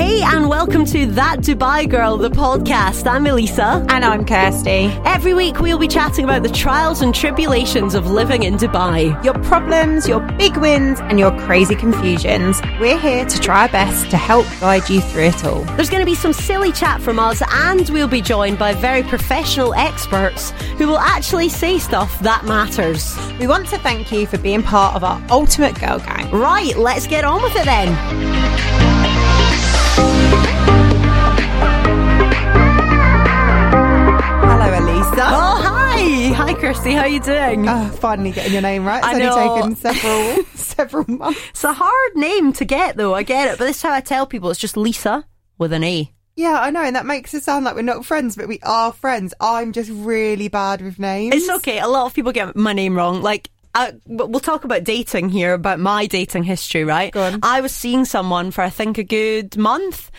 Hey, and welcome to That Dubai Girl, the podcast. I'm Elisa. And I'm Kirsty. Every week we'll be chatting about the trials and tribulations of living in Dubai. Your problems, your big wins, and your crazy confusions. We're here to try our best to help guide you through it all. There's going to be some silly chat from us, and we'll be joined by very professional experts who will actually say stuff that matters. We want to thank you for being part of our ultimate girl gang. Right, let's get on with it then. Oh, hi. Hi, Kirsty. How you doing? Oh, finally getting your name right. It's I only taken several several months. It's a hard name to get, though. I get it. But this is how I tell people it's just Lisa with an A. Yeah, I know, and that makes it sound like we're not friends, but we are friends. I'm just really bad with names. It's okay. A lot of people get my name wrong. Like, I, we'll talk about dating here, about my dating history, right? I was seeing someone for I think a good month,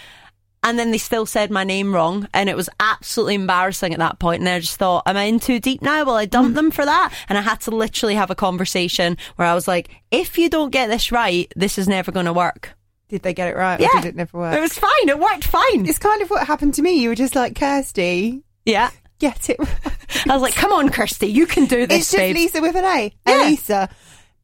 and then they still said my name wrong, and it was absolutely embarrassing at that point. And I just thought, am I in too deep now? Will I Mm. dump them for that? And I had to literally have a conversation where I was like, if you don't get this right, this is never going to work. Did they get it right? Yeah. Or did it never work? It was fine. It worked fine. it's kind of what happened to me. You were just like, Kirsty, yeah. get it right. I was like, come on, Kirsty, you can do this, It's just babe. Lisa with an A. Yeah. Elisa.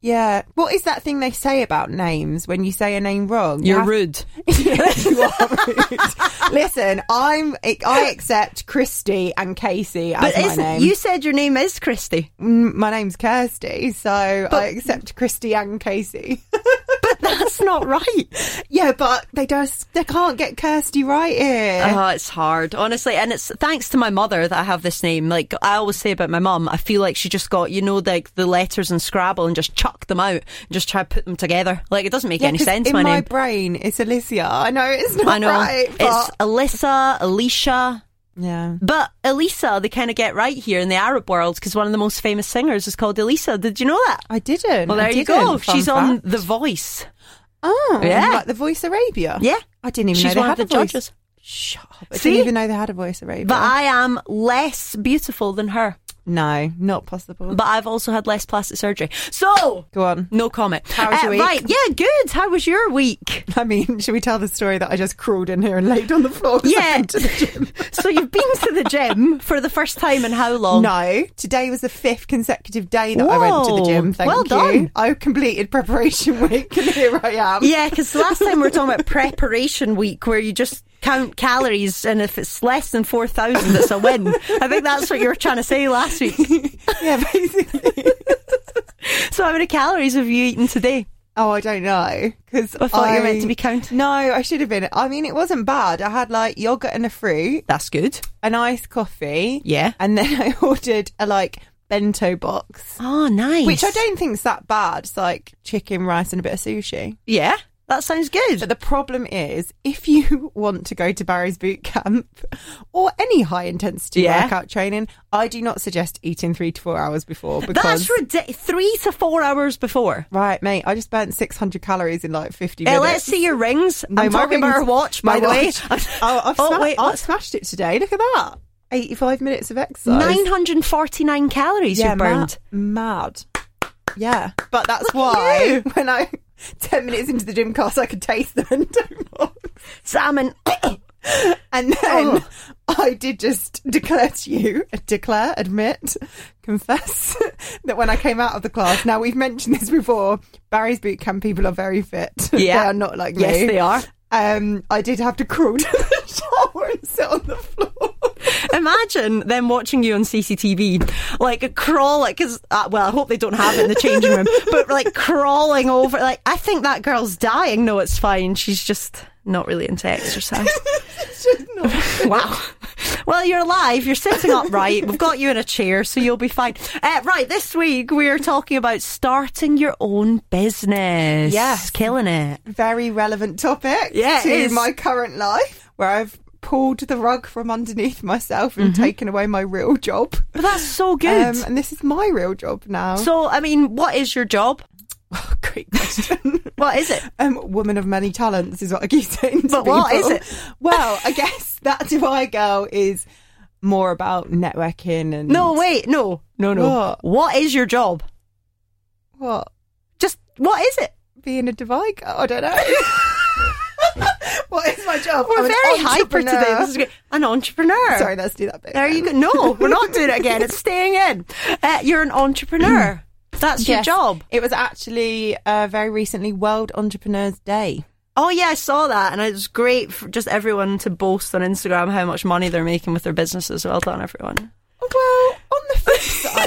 Yeah. What is that thing they say about names when you say a name wrong? You You're have- rude. You are rude. Listen, I'm. I accept Christy and Casey as But my isn't, name. you said your name is Christy. Mm, my name's Kirsty, so I accept Christy and Casey. Not right. yeah, but they just they can't get Kirsty right here. Oh, it's hard, honestly. And it's thanks to my mother that I have this name. Like I always say about my mum, I feel like she just got, you know, like the letters in Scrabble and just chucked them out and just try to put them together. Like it doesn't make Yeah, any sense, in my, my name. brain, it's Alicia. I know it's not I know. right, it's but Alyssa, Alicia. yeah. But Elisa, they kind of get right here in the Arab world because one of the most famous singers is called Elisa. Did you know that? I didn't. Well, there you didn't. go. Fun She's on. The Voice. Oh, Yeah. like the Voice Arabia. Yeah. I didn't even She's know one they of had the a voice. judges. Shut up! I See? didn't even know they had a Voice Arabia. But I am less beautiful than her. No, not possible. But I've also had less plastic surgery. So, Go on. no comment. How was uh, your week? Right, yeah, good. How was your week? I mean, should we tell the story that I just crawled in here and laid on the floor? Yeah. to the gym? so you've been to the gym for the first time in how long? No, today was the fifth consecutive day that I went to the gym. Thank well you. done. I completed preparation week, and here I am. Yeah, because last time we were talking about preparation week, where you just count calories, and if it's less than four thousand, it's a win. I think that's what you were trying to say last week. yeah, basically. So, how many calories have you eaten today? Oh, I don't know because I thought you were meant to be counting. No, I should have been. I mean, it wasn't bad. I had like yogurt and a fruit, That's good. an iced coffee, Yeah. and then I ordered a like bento box, Oh, nice. which I don't think's that bad. It's like chicken, rice, and a bit of sushi. Yeah, that sounds good. But the problem is, if you want to go to Barry's boot camp or any high intensity Yeah. workout training, I do not suggest eating three to four hours before because. That's ridiculous. Three to four hours before. Right, mate. I just burnt 600 calories in like 50 Uh, minutes. let's see your rings. No, I'm my talking about rings- her watch, by the way. oh, I've, Oh, sma- wait, I've smashed it today. Look at that. 85 minutes of exercise. 949 calories yeah, you've burned. ma- mad. Yeah. But that's Look why you. when I, 10 minutes into the gym class, I could taste the bento box. Salmon. And then Oh. I did just declare to you, declare, admit, confess that when I came out of the class, now we've mentioned this before, Barry's boot camp people are very fit. Yeah. they are not like yes, me. they are. Um, I did have to crawl to the shower and sit on the floor. Imagine them watching you on CCTV, like crawling, because, uh, well, I hope they don't have it in the changing room, but like crawling over. Like, I think that girl's dying. No, it's fine. She's just not really into exercise. It's just not- wow. Well, you're alive. You're sitting upright. We've got you in a chair, so you'll be fine. Uh, right, this week we are talking about starting your own business. Yes. Killing it. Very relevant topic Yeah, to my current life, where I've pulled the rug from underneath myself and Mm-hmm. taken away my real job. But that's so good. Um, and this is my real job now. so, I mean, what is your job? Great question. What is it? um, woman of many talents is what I keep saying. To But what people. is it? Well, I guess that Dubai girl is more about networking and No, wait, no, no, no. What? what is your job? what Just what is it? being a Dubai girl. I don't know. what is my job? We're I'm very hyper today. This is great. An entrepreneur. Sorry, let's do that bit. There you go. No, we're not doing it again. It's staying in. Uh, you're an entrepreneur. That's your job. It was actually uh, very recently World Entrepreneurs Day. Oh yeah, I saw that, and it was great for just everyone to boast on Instagram how much money they're making with their businesses. Well done, everyone. Well,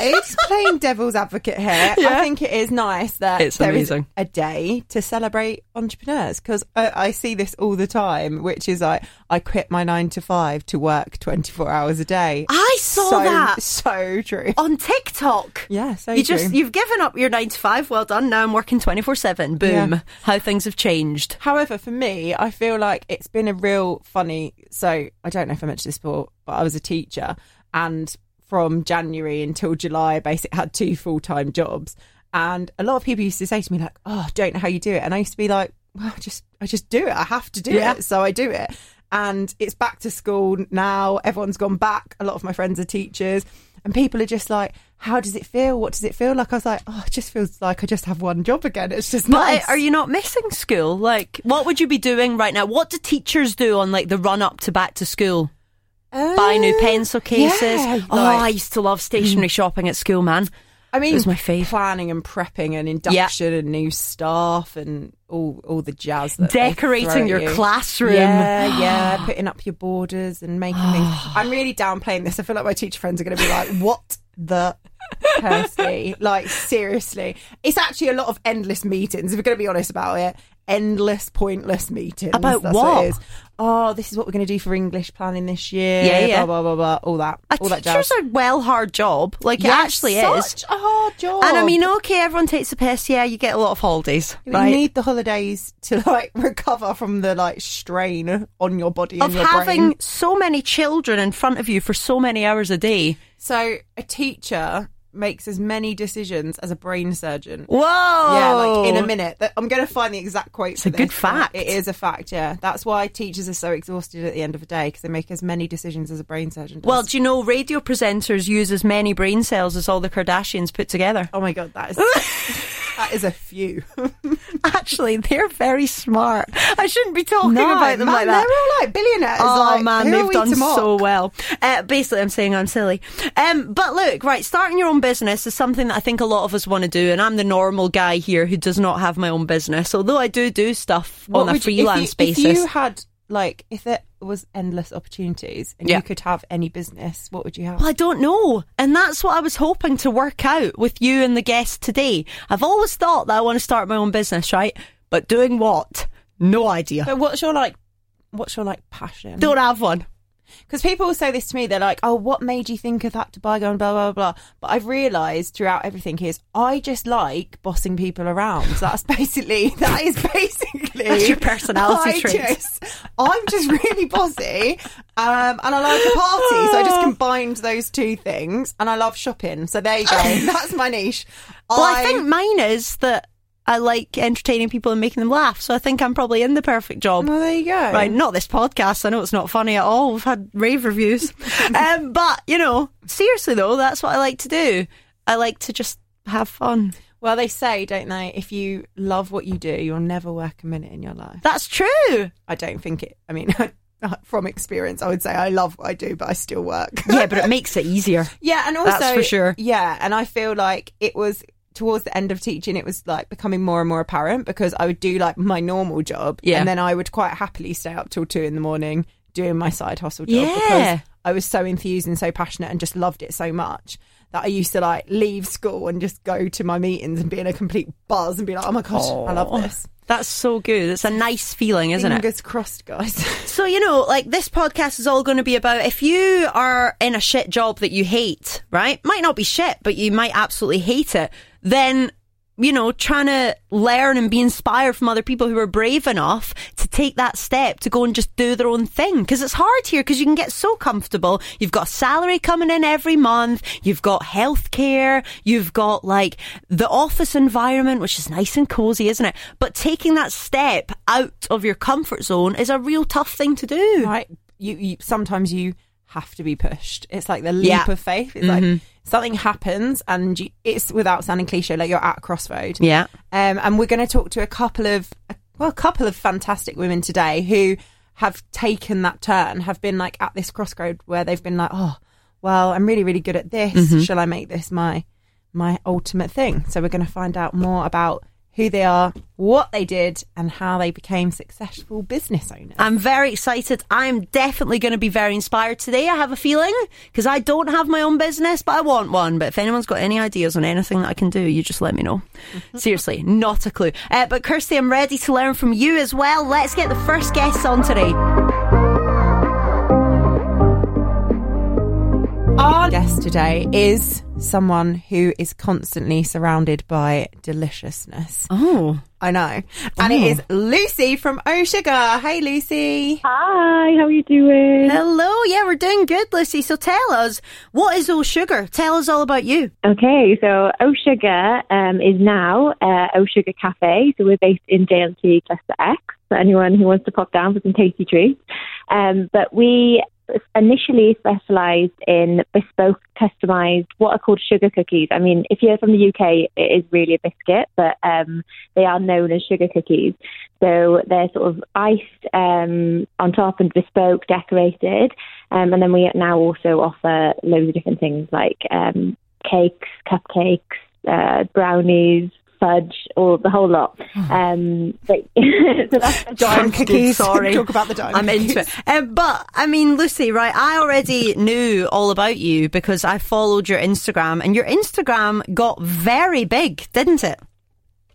side, playing devil's advocate here, Yeah. I think it is nice that It's there is amazing. a day to celebrate entrepreneurs because I, I see this all the time, which is like I quit my nine to five to work twenty four hours a day. I saw so, that so true. on TikTok. Yeah, so You true. just you've given up your nine to five. Well done. Now I'm working twenty four seven. Boom. Yeah. How things have changed. However, for me, I feel like it's been a real funny. So I don't know if I mentioned this before, but I was a teacher, and from January until July, I basically had two full time jobs. And a lot of people used to say to me like, "Oh, I don't know how you do it," and I used to be like, "Well, I just I just do it. I have to do Yeah. it, so I do it." And it's back to school now. Everyone's gone back. A lot of my friends are teachers, and people are just like, "How does it feel? What does it feel like?" I was like, "Oh, it just feels like I just have one job again. It's just But nice." uh, are you not missing school? Like, what would you be doing right now? What do teachers do on like the run up to back to school? Buy new Uh, pencil cases. yeah, oh, I used to love stationery shopping at school, man. I mean, It was my fave. planning and prepping and induction and new staff and all all the jazz. That Decorating your you. classroom. Yeah, yeah, putting up your borders and making things. I'm really downplaying this. I feel like my teacher friends are going to be like, "What the." Kirsty, like seriously, it's actually a lot of endless meetings. If we're going to be honest about it, endless, pointless meetings. About That's what? is. Oh, this is what we're going to do for English planning this year. Yeah, yeah. Blah blah blah blah. All that. A all that teacher's jazz. a well hard job. Like it Yeah, actually is. such a hard job. And I mean, okay, everyone takes the piss. Yeah, you get a lot of holidays, You right? need the holidays to like recover from the like strain on your body of your having brain. so many children in front of you for so many hours a day. So a teacher makes as many decisions as a brain surgeon. Whoa! Yeah, like in a minute. I'm going to find the exact quote. It's for a good fact. It is a fact. Yeah, that's why teachers are so exhausted at the end of the day because they make as many decisions as a brain surgeon. Does. Well, do you know radio presenters use as many brain cells as all the Kardashians put together? oh my god, that is that is a few. Actually, they're very smart. I shouldn't be talking No, about them man, like that. They're all like billionaires. Oh like, man, they've done so well. Uh, basically, I'm saying I'm silly. Um, but look, right, starting your own business is something that I think a lot of us want to do, and I'm the normal guy here who does not have my own business. Although I do do stuff What on a you- freelance if you, basis. If you had like, if there was endless opportunities and Yeah. you could have any business, what would you have? Well, I don't know. And that's what I was hoping to work out with you and the guest today. I've always thought that I want to start my own business, right? But doing what? No idea. But what's your like? What's your like passion? Don't have one. Because people will say this to me, they're like, "Oh, what made you think of that Dubai girl?" Blah blah blah. But I've realised throughout everything is I just like bossing people around. So that's basically that is basically That's your personality I trait. Just, I'm just really bossy, um, and I like a party. So I just combined those two things, and I love shopping. So there you go. that's my niche. Well, I think mine is that I like entertaining people and making them laugh. So I think I'm probably in the perfect job. Well, there you go. Right, not this podcast. I know it's not funny at all. We've had rave reviews. um, but, you know, seriously though, that's what I like to do. I like to just have fun. Well, they say, don't they? If you love what you do, you'll never work a minute in your life. That's true. I don't think it. I mean, from experience, I would say I love what I do, but I still work. Yeah, but it makes it easier. yeah, and also That's for sure. Yeah, and I feel like it was towards the end of teaching, it was like becoming more and more apparent because I would do like my normal job, Yeah. and then I would quite happily stay up till two in the morning doing my side hustle job Yeah. because I was so enthused and so passionate and just loved it so much. That I used to like leave school and just go to my meetings and be in a complete buzz and be like, "Oh my gosh, I love this." That's so good. It's a nice feeling, isn't it? Fingers crossed, guys. So, you know, like this podcast is all going to be about if you are in a shit job that you hate, right? Might not be shit, but you might absolutely hate it. Then, you know, trying to learn and be inspired from other people who are brave enough to take that step to go and just do their own thing. Cause it's hard here because you can get so comfortable. You've got salary coming in every month. You've got healthcare. You've got like the office environment, which is nice and cozy, isn't it? But taking that step out of your comfort zone is a real tough thing to do. right? You, you sometimes you have to be pushed. It's like the leap Yeah. of faith. It's like mm-hmm. Something happens, and you, it's without sounding cliche, like you're at a crossroad. Yeah. Um, and we're going to talk to a couple of. well, a couple of fantastic women today who have taken that turn, have been like at this crossroad where they've been like, oh, well, I'm really, really good at this. Mm-hmm. Shall I make this my my ultimate thing? So we're going to find out more about who they are, what they did, and how they became successful business owners. I'm very excited. I'm definitely going to be very inspired today. I have a feeling because I don't have my own business, but I want one. But if anyone's got any ideas on anything that I can do, you just let me know. Seriously, not a clue. Uh, but Kirsty, I'm ready to learn from you as well. Let's get the first guests on today. Our guest today is someone who is constantly surrounded by deliciousness. Oh, I know. And it is Lucy from Oh Sugar. Hey, Lucy. Hi, how are you doing? hello. Yeah, we're doing good, Lucy. So tell us, what is Oh Sugar? Tell us all about you. Okay, so O Sugar um, is now uh, O Sugar Cafe. So we're based in JLT Cluster X for anyone who wants to pop down for some tasty treats. Um, but we initially specialised in bespoke, customised, what are called sugar cookies. I mean, if you're from the UK, it is really a biscuit, but um, they are known as sugar cookies. So they're sort of iced um, on top and bespoke, decorated. Um, and then we now also offer loads of different things like um, cakes, cupcakes, uh, brownies, fudge, or the whole lot. Um, but, so that's Diamond cookies. Sorry. Talk about the diamond I'm into it. Um, but I mean, Lucy, right? I already knew all about you because I followed your Instagram, and your Instagram got very big, didn't it?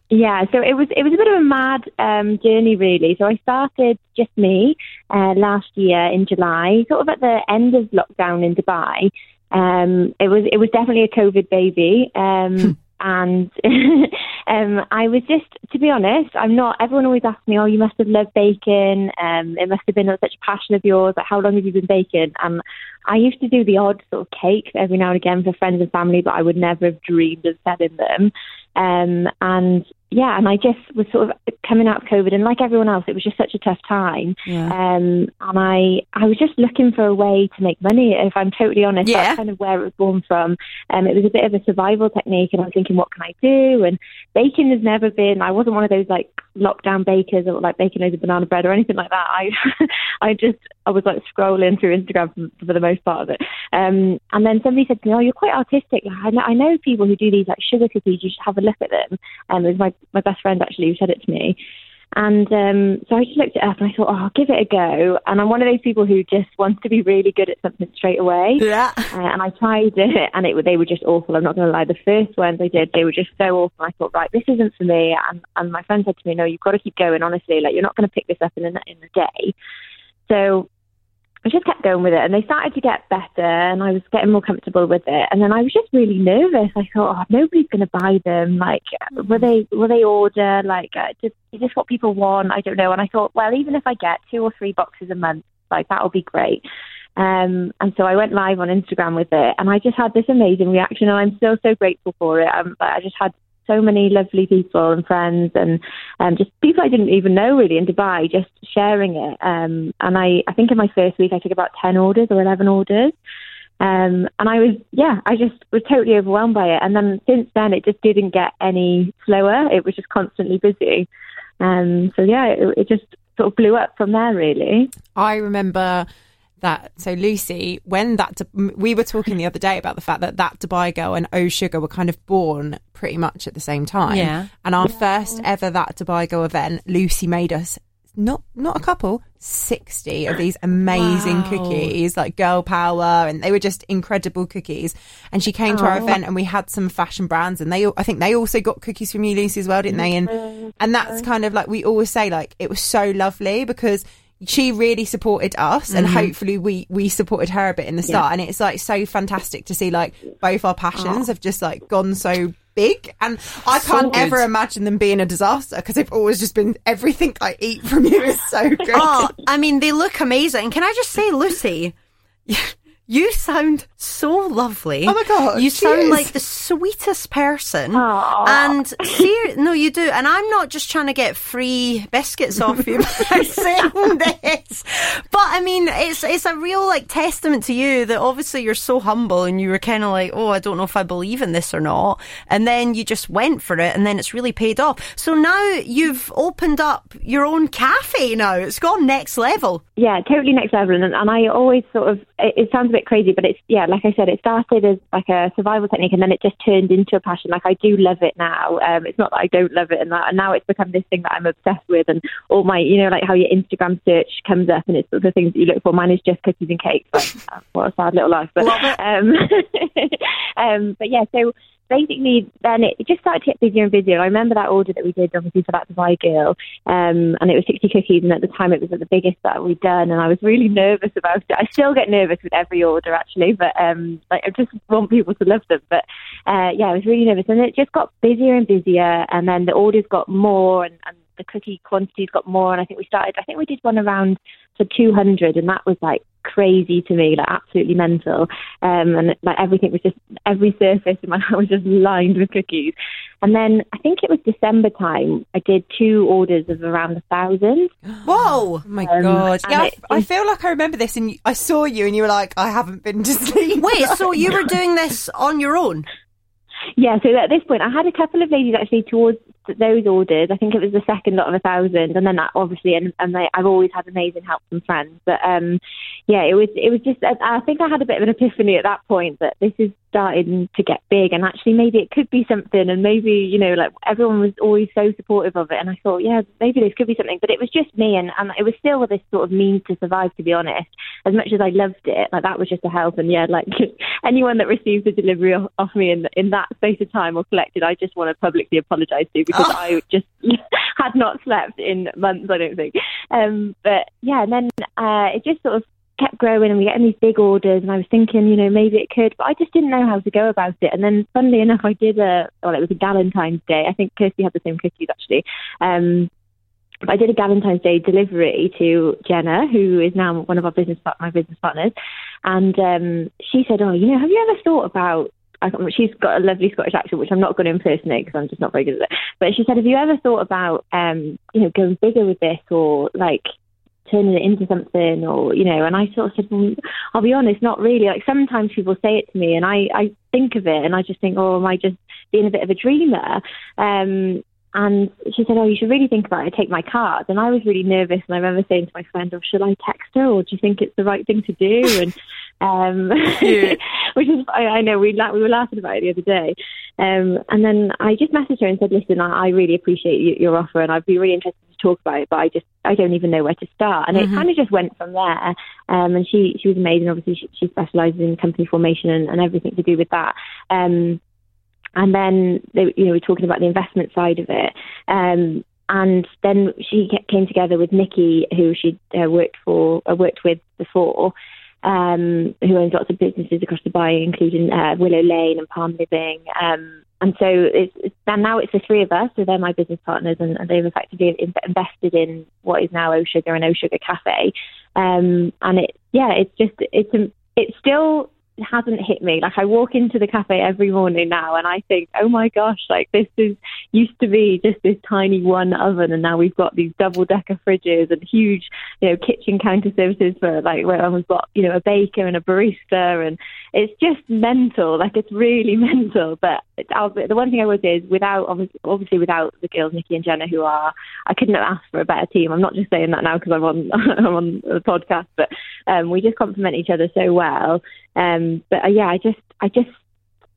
Yeah, so it was it was a bit of a mad um, journey, really. So I started just me uh, last year in July, sort of at the end of lockdown in Dubai. Um, it was it was definitely a COVID baby, um, and um, I was just, to be honest, I'm not. Everyone always asks me, "Oh, you must have loved baking. Um, it must have been such a passion of yours. Like, how long have you been baking?" And I used to do the odd sort of cakes every now and again for friends and family, but I would never have dreamed of selling them. Um, and yeah, and I just was sort of coming out of COVID, and like everyone else, it was just such a tough time. Yeah. Um, and I, I was just looking for a way to make money. If I'm totally honest, Yeah. that's kind of where it was born from. Um, it was a bit of a survival technique, and I was thinking, what can I do? And baking has never been. I wasn't one of those like lockdown bakers or like baking loads of banana bread or anything like that. I, I just, I was like scrolling through Instagram for, for the most part of it. Um, and then somebody said to me, "Oh, you're quite artistic. Like, I know, I know people who do these like sugar cookies. You should have a look at them." Um, it was my my best friend actually who said it to me. And um, so I just looked it up and I thought, oh, I'll give it a go. And I'm one of those people who just wants to be really good at something straight away. Yeah. Uh, and I tried it, and it they were just awful. I'm not going to lie. The first ones I did, they were just so awful. I thought, right, this isn't for me. And and my friend said to me, no, you've got to keep going. Honestly, like you're not going to pick this up in a, in a day. So I just kept going with it, and they started to get better, and I was getting more comfortable with it. And then I was just really nervous. I thought, oh, nobody's going to buy them. Like, will they? Will they order? Like, uh, just, is this what people want? I don't know. And I thought, well, even if I get two or three boxes a month, like that'll be great. Um, and so I went live on Instagram with it, and I just had this amazing reaction, and I'm so so grateful for it. Um, I just had so many lovely people and friends, and um, just people I didn't even know really in Dubai, just sharing it. Um, and I, I think in my first week I took about ten orders or eleven orders. Um, and I was, yeah, I just was totally overwhelmed by it. And then since then, it just didn't get any slower. It was just constantly busy. Um, so yeah, it, it just sort of blew up from there, really. I remember that. So Lucy, when that we were talking the other day about the fact that that Dubai girl and Oh Sugar were kind of born pretty much at the same time. Yeah. And our first ever that Dubai girl event, Lucy made us not not a couple, sixty of these amazing Wow. cookies, like girl power, and they were just incredible cookies. And she came to our event, and we had some fashion brands, and they, I think they also got cookies from you, Lucy, as well, didn't they? And and that's kind of like we always say, like it was so lovely because she really supported us and mm-hmm. hopefully we we supported her a bit in the start. And it's like so fantastic to see like both our passions ah. have just like gone so big. And i can't good. ever imagine them being a disaster because they've always just been everything i eat from you is so ah, good. Oh, I mean, they look amazing. Can I just say, Lucy, You sound so lovely. Oh my God, You she sound is. like the sweetest person. Aw. And ser- no, you do. And I'm not just trying to get free biscuits off you by saying this. But I mean, it's it's a real like testament to you that obviously you're so humble and you were kind of like, oh, I don't know if I believe in this or not. And then you just went for it and then it's really paid off. So now you've opened up your own cafe now. It's gone next level. Yeah, totally next level. And, and I always sort of, it, it sounds a bit crazy, but it's, yeah, like I said, it started as like a survival technique and then it just turned into a passion. Like I do love it now. Um, it's not that I don't love it and that, and now it's become this thing that I'm obsessed with and all my, you know, like how your Instagram search comes up and it's the things that you look for. Mine is just cookies and cakes. Like, what a sad little life. But, um, um, but yeah, so basically then it just started to get busier and busier. I remember that order that we did obviously for that Dubai girl, um, and it was 60 cookies, and at the time it was the biggest that we'd done, and I was really nervous about it. I still get nervous with every order actually, but um, like I just want people to love them. But uh, yeah, I was really nervous, and it just got busier and busier, and then the orders got more, and, and the cookie quantities got more, and I think we started. I think we did one around for 200, and that was like crazy to me, like absolutely mental. Um, and like everything was just every surface in my house was just lined with cookies. And then I think it was December time. I did two orders of around a thousand. Whoa. Oh my Um, god! Yeah, I, it- I feel like I remember this, and I saw you, and you were like, "I haven't been to sleep." Wait, so you were doing this on your own? Yeah, so at this point, I had a couple of ladies actually towards th- those orders. I think it was the second lot of a thousand, and then that obviously, and, and I've always had amazing help from friends. But um, yeah, it was it was just. I, think I had a bit of an epiphany at that point that this is starting to get big, and actually maybe it could be something, and maybe you know, like everyone was always so supportive of it, and I thought, yeah, maybe this could be something. But it was just me, and, and it was still this sort of means to survive, to be honest. As much as I loved it, like that was just a help, and yeah, like anyone that received a delivery off, off me in in that space of time or collected, I just want to publicly apologise to because I just had not slept in months. I don't think. Um, but yeah, and then uh, it just sort of kept growing, and we getting these big orders, and I was thinking, you know, maybe it could, but I just didn't know how to go about it. And then, funnily enough, I did a well, it was a Galentine's Day. I think Kirsty had the same cookies actually. Um, but I did a Galentine's Day delivery to Jenna, who is now one of our business my business partners, and um, she said, "Oh, you know, have you ever thought about?" She's got a lovely Scottish accent, which I'm not going to impersonate because I'm just not very good at it. But she said, "Have you ever thought about, um, you know, going bigger with this, or like turning it into something, or you know?" And I sort of said, well, "I'll be honest, not really. Like sometimes people say it to me, and I I think of it, and I just think, oh, am I just being a bit of a dreamer?" Um, and she said, "Oh, you should really think about it. Take my card." And I was really nervous, and I remember saying to my friend, "Oh, should I text her, or do you think it's the right thing to do?" And um, which is I, I know we la- we were laughing about it the other day. Um, and then I just messaged her and said, "Listen, I, I really appreciate your offer, and I'd be really interested to talk about it, but I just I don't even know where to start." And it kind of just went from there. Um, and she she was amazing. Obviously, she, she specialises in company formation and, and everything to do with that. Um, and then they, you know we're talking about the investment side of it. Um, and then she came together with Nikki, who she uh, worked for, uh, worked with before, um, who owns lots of businesses across Dubai, including uh, Willow Lane and Palm Living. Um, and so it's, and now it's the three of us, so they're my business partners, and, and they've effectively in, invested in what is now O Sugar and O Sugar Cafe. Um, and it, yeah, it's just it's it's still hasn't hit me. Like I walk into the cafe every morning now and I think, oh my gosh, like this is used to be just this tiny one oven and now we've got these double decker fridges and huge, you know, kitchen counter services for like where we've got, you know, a baker and a barista and it's just mental. Like it's really mental. But I'll, the one thing I would say is without obviously, without the girls Nikki and Jenna who are I couldn't have asked for a better team. I'm not just saying that now because I'm on I'm on the podcast, but um, we just complement each other so well. Um, but uh, yeah, I just I just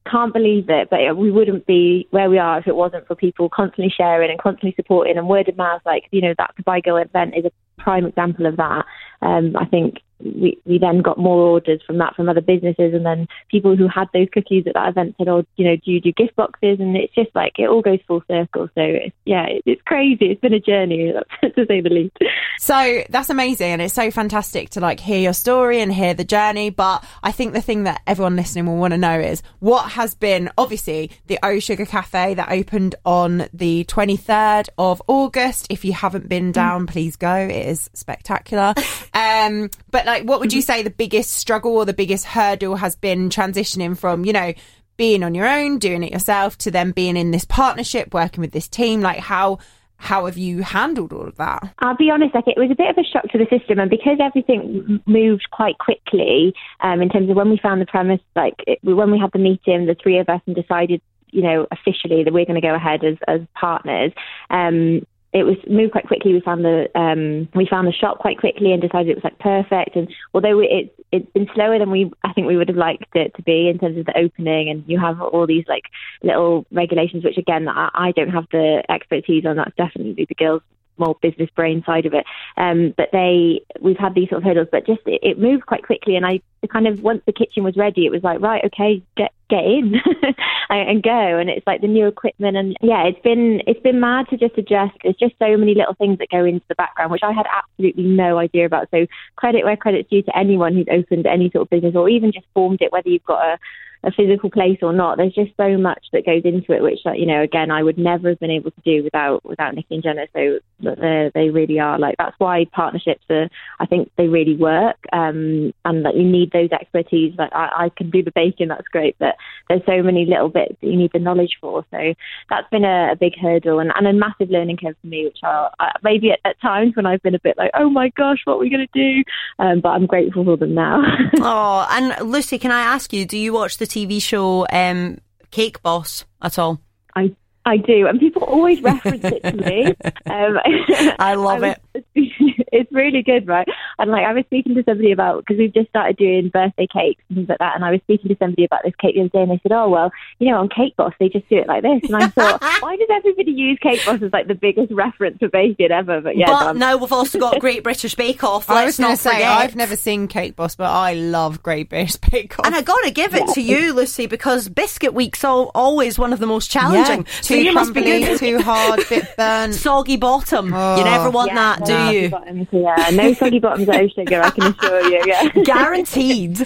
can't believe it. But we wouldn't be where we are if it wasn't for people constantly sharing and constantly supporting and word of mouth. Like you know that Dubai Girl event is a prime example of that. Um, I think we we then got more orders from that from other businesses, and then people who had those cookies at that event said, "Oh, you know, do you do gift boxes?" And it's just like it all goes full circle. So it's, yeah, it's crazy. It's been a journey to say the least. So that's amazing, and it's so fantastic to like hear your story and hear the journey. But I think the thing that everyone listening will want to know is what has been obviously the O Sugar Cafe that opened on the 23rd of August. If you haven't been down, please go. It is spectacular. Um, but like, what would you say the biggest struggle or the biggest hurdle has been transitioning from, you know, being on your own, doing it yourself, to then being in this partnership, working with this team? Like, how how have you handled all of that? I'll be honest, like it was a bit of a shock to the system, and because everything moved quite quickly, um, in terms of when we found the premise, like it, when we had the meeting, the three of us, and decided, you know, officially that we're going to go ahead as as partners. Um, it was moved quite quickly. We found the um, we found the shop quite quickly and decided it was like perfect. And although it's it's been slower than we I think we would have liked it to be in terms of the opening, and you have all these like little regulations, which again I, I don't have the expertise on. That's definitely the girls more business brain side of it. Um, but they, we've had these sort of hurdles, but just it, it, moved quite quickly. And I kind of once the kitchen was ready, it was like right, okay, get get in and go. And it's like the new equipment, and yeah, it's been it's been mad to just adjust. There's just so many little things that go into the background, which I had absolutely no idea about. So credit where credit's due to anyone who's opened any sort of business or even just formed it, whether you've got a a physical place or not. There's just so much that goes into it, which you know, again, I would never have been able to do without without Nikki and Jenna. So they they really are like that's why partnerships are. I think they really work, um, and that you need those expertise. Like I, I can do the baking, that's great, but there's so many little bits that you need the knowledge for. So that's been a, a big hurdle and, and a massive learning curve for me, which I, I maybe at, at, times when I've been a bit like, oh my gosh, what are we going to do? Um, but I'm grateful for them now. oh, and Lucy, can I ask you, do you watch the TV show um, Cake Boss at all? I I do, and people always reference it to me. Um, I love I was, it. It's really good, right? And like I was speaking to somebody about because we've just started doing birthday cakes and things like that, and I was speaking to somebody about this cake the other day, and they said, "Oh well, you know, on Cake Boss they just do it like this." And I thought, why does everybody use Cake Boss as like the biggest reference for baking ever? But yeah, but now we've also got Great British Bake Off. I was going to say forget. I've never seen Cake Boss, but I love Great British Bake Off, and I got to give it to you, Lucy, because biscuit week's all, always one of the most challenging. Yeah, so you must be good. Too hard, bit burnt, soggy bottom. Oh. You never want yeah, that, do you? Bottoms, yeah, no soggy bottoms at O Sugar, I can assure you. Yeah. Guaranteed.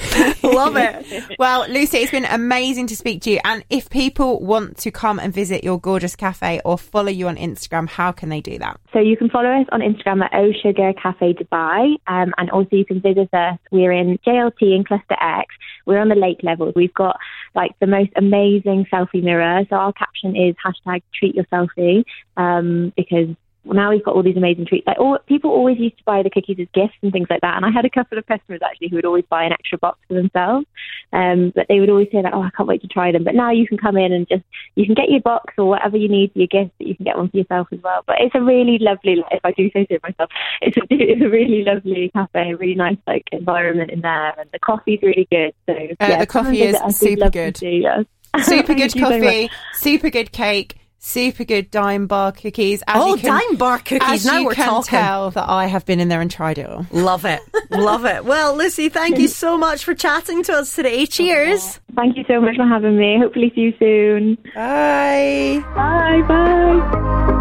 Love it. Well, Lucy, it's been amazing to speak to you. And if people want to come and visit your gorgeous cafe or follow you on Instagram, how can they do that? So you can follow us on Instagram at O Sugar Cafe Dubai, um, and also you can visit us. We're in JLT in Cluster X. We're on the lake level. We've got like the most amazing selfie mirror. So our caption is hashtag treat your selfie um, because now we've got all these amazing treats. Like all, people always used to buy the cookies as gifts and things like that. And I had a couple of customers actually who would always buy an extra box for themselves. Um, but they would always say like, "Oh, I can't wait to try them." But now you can come in and just you can get your box or whatever you need for your gift, but you can get one for yourself as well. But it's a really lovely, if I do say so myself, it's a, it's a really lovely cafe, really nice like environment in there, and the coffee's really good. So uh, yeah, the coffee is super good. yes. Super good coffee, super good cake super good Daim bar cookies. As oh, can, Daim bar cookies! now we're talking. Tell that I have been in there and tried it all. Love it, love it. Well, Lucy, thank you so much for chatting to us today. Cheers! Thank you so much for having me. Hopefully, see you soon. Bye. Bye. Bye.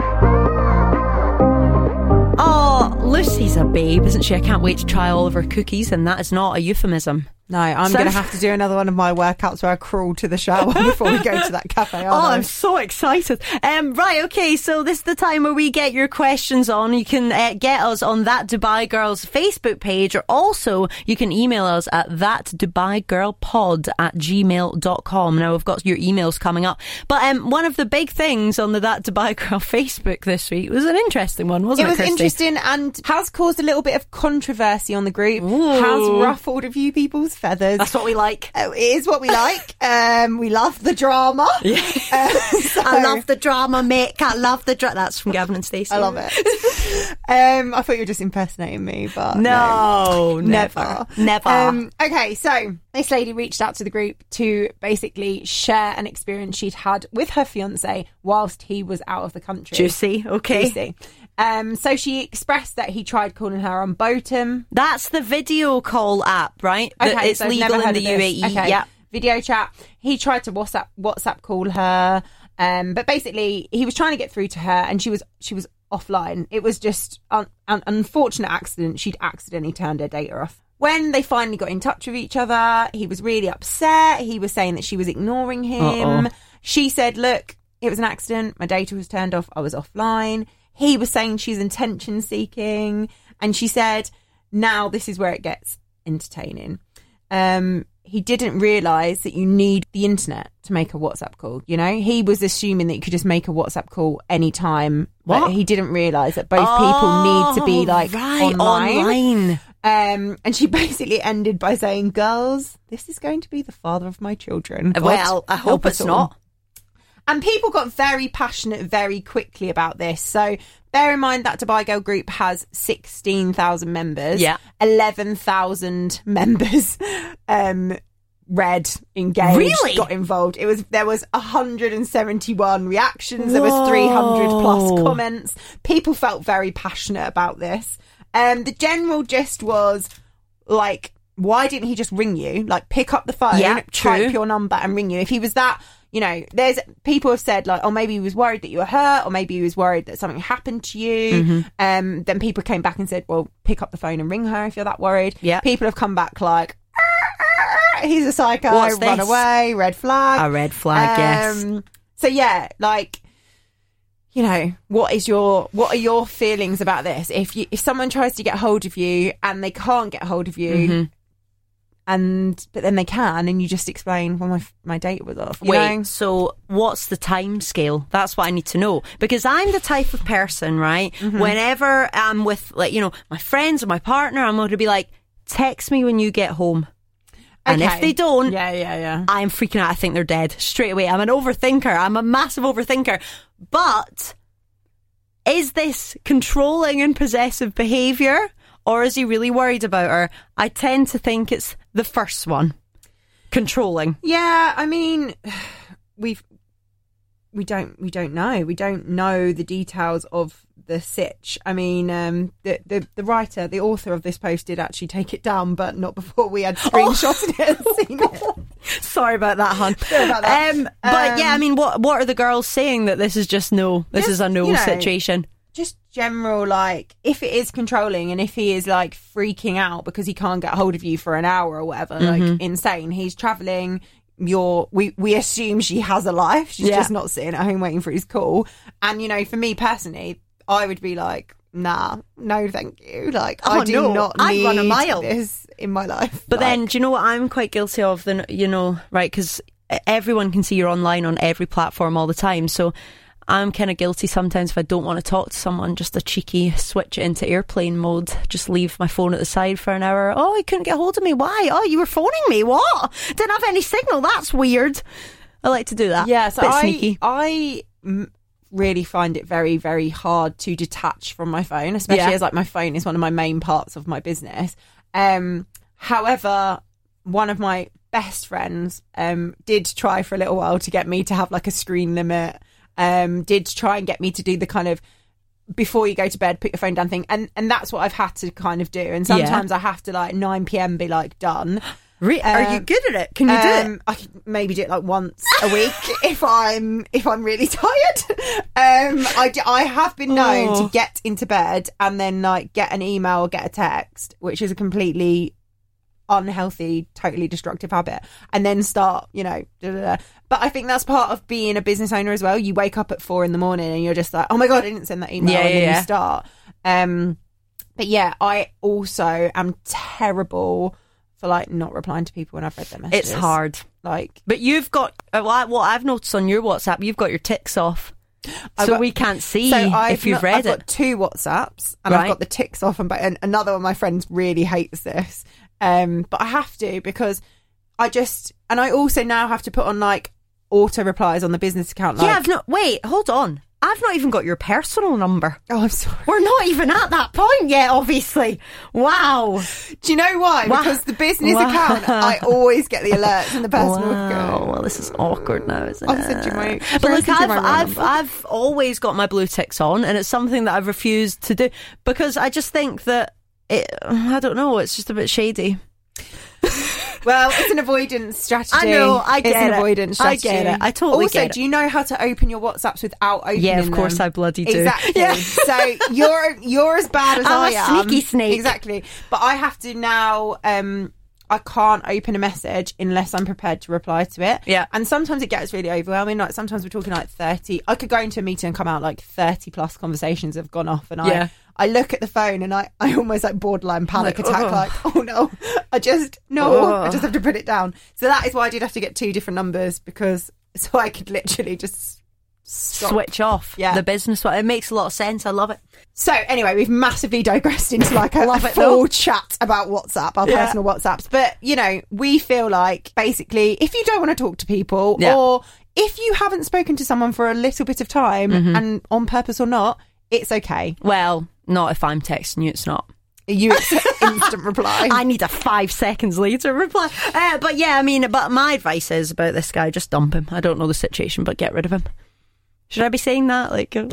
Oh, Lucy's a babe, isn't she? I can't wait to try all of her cookies, and that is not a euphemism. No, I'm so, going to have to do another one of my workouts where I crawl to the shower before we go to that cafe. oh, I? am so excited. Um, right, okay, so this is the time where we get your questions on. You can uh, get us on That Dubai Girls Facebook page, or also you can email us at that Dubai Girl Pod at gmail.com. Now, we've got your emails coming up. But um, one of the big things on the That Dubai Girl Facebook this week was an interesting one, wasn't it? It was interesting and has caused a little bit of controversy on the group, Ooh. has ruffled a few people's feathers. That's what we like. Oh, it is what we like. Um, we love the drama. Yeah. Uh, so. I love the drama, Mick. I love the drama. That's from Gavin and Stacey. I love it. um, I thought you were just impersonating me, but no, no never, never. Um, okay, so this lady reached out to the group to basically share an experience she'd had with her fiance whilst he was out of the country. Juicy, okay. Juicy. Um, so she expressed that he tried calling her on Botim. That's the video call app, right? Okay, it's so legal in the UAE. Okay. Yeah, video chat. He tried to WhatsApp WhatsApp call her, um, but basically he was trying to get through to her, and she was she was offline. It was just an unfortunate accident. She'd accidentally turned her data off. When they finally got in touch with each other, he was really upset. He was saying that she was ignoring him. Uh-oh. She said, "Look, it was an accident. My data was turned off. I was offline." He was saying she's intention seeking. And she said, now this is where it gets entertaining. Um, he didn't realize that you need the internet to make a WhatsApp call. You know, he was assuming that you could just make a WhatsApp call anytime. But What? he didn't realize that both people need to be Oh, like right, online. online. Um, and she basically ended by saying, "Girls, this is going to be the father of my children." Well, I hope it's all." not. And people got very passionate very quickly about this. So bear in mind that Dubai Girl Group has 16,000 members. Yeah. 11,000 members um, read, engaged, Really? got involved. It was There was 171 reactions. There was 300 plus comments. People felt very passionate about this. Um, the general gist was like, why didn't he just ring you? Like, pick up the phone, Yeah, type true. your number, and ring you. If he was that, you know, there's people have said like, oh, maybe he was worried that you were hurt, or maybe he was worried that something happened to you. Mm-hmm. Um, then people came back and said, well, pick up the phone and ring her if you're that worried. Yeah. People have come back like, "Ah, ah, ah, he's a psycho, What's run this?" away, red flag. A red flag, yes. Um, So yeah, like you know, what is your what are your feelings about this? If you if someone tries to get hold of you and they can't get hold of you, Mm-hmm. And but then they can, and you just explain, well, my my date was off. Wait, know? so what's the time scale? That's what I need to know because I'm the type of person, right? Mm-hmm. Whenever I'm with, like, you know, my friends or my partner, I'm going to be like, text me when you get home. And if they don't, yeah, yeah, yeah. I'm freaking out. I think they're dead straight away. I'm an overthinker. I'm a massive overthinker. But is this controlling and possessive behavior or is he really worried about her? I tend to think it's the first one. Controlling. Yeah, I mean, we've we don't we don't know. We don't know the details of the sitch. I mean, um, the, the the writer, the author of this post did actually take it down, but not before we had screenshotted it and seen it. Sorry about that, hon. Sorry about that. Um, but Um, yeah, I mean, what what are the girls saying that this is just no? This Just, is a no you know, situation. General, like if it is controlling and if he is like freaking out because he can't get hold of you for an hour or whatever, Mm-hmm. like insane. He's traveling. You're we we assume she has a life. She's Yeah. just not sitting at home waiting for his call. And you know, for me personally, I would be like, nah, no, thank you. Like Oh, I do no, not I'd run a mile. this in my life. But Like, then, do you know what I'm quite guilty of? Then you know, right? Because everyone can see you're online on every platform all the time. So I'm kind of guilty sometimes if I don't want to talk to someone, just a cheeky switch it into airplane mode. Just leave my phone at the side for an hour. Oh, you couldn't get hold of me. Why? Oh, you were phoning me. What? Didn't have any signal. That's weird. I like to do that. Yeah, so Bit I sneaky. I really find it very very hard to detach from my phone, especially Yeah. as like my phone is one of my main parts of my business. Um, however, one of my best friends um did try for a little while to get me to have like a screen limit. Um, did try and get me to do the kind of before you go to bed, put your phone down thing, and and that's what I've had to kind of do. And Yeah. sometimes I have to like nine p.m. be like done. Re- Are you Um, good at it? Can you do it? Um, I could maybe do it like once a week if I'm if I'm really tired. Um, I, I have been known Oh. to get into bed and then like get an email or get a text, which is a completely unhealthy, totally destructive habit, and then start, you know. Da, da, da. But I think that's part of being a business owner as well. You wake up at four in the morning and you're just like, oh my god, I didn't send that email, Yeah, and then yeah, yeah. you start. Um, but yeah, I also am terrible for like not replying to people when I've read their messages. It's hard. Like But you've got uh, what what I've noticed on your WhatsApp. You've got your ticks off, I've so got- we can't see so I've if you've not- read I've it. got two WhatsApps and Right. I've got the ticks off, and, but and another one of my friends really hates this. Um, but I have to because I just and I also now have to put on like auto replies on the business account. Like, yeah, I've not. Wait, hold on. I've not even got your personal number. oh, I'm sorry. We're not even at that point yet. Obviously. Wow. Do you know why? Wow. Because the business Wow. account, I always get the alerts and the personal Wow. account. Well, this is awkward now, isn't I'll it? send you my- But look, I've, I've. I've always got my blue ticks on, and it's something that I've refused to do because I just think that it. I don't know. It's just a bit shady. Well, it's an avoidance strategy. I know, I it's get an it. avoidance I get it. I totally also, get it. do you know how to open your WhatsApps without opening them? Yeah, of course them? I bloody do. Exactly. Yeah. so you're you're as bad as I'm I a am. sneaky snake. Exactly. But I have to now. Um, I can't open a message unless I'm prepared to reply to it. Yeah. And sometimes it gets really overwhelming. Like sometimes we're talking like 30. I could go into a meeting and come out like 30 plus conversations have gone off and Yeah. I I look at the phone and I, I almost like borderline panic Like, attack ugh. like, oh no, I just no, oh. I just have to put it down. So that is why I did have to get two different numbers because so I could literally just stop. Switch off Yeah. the business. It makes a lot of sense. I love it. So anyway, we've massively digressed into like a, Love a full though. chat about WhatsApp, our Yeah. personal WhatsApps. But you know, we feel like basically, if you don't want to talk to people, Yeah. or if you haven't spoken to someone for a little bit of time, Mm-hmm. and on purpose or not, it's okay. Well, not if I'm texting you. It's not. You instant reply. I need a five seconds later reply. Uh, but yeah, I mean, but my advice is about this guy: just dump him. I don't know the situation, but get rid of him. Should I be saying that? Like, uh,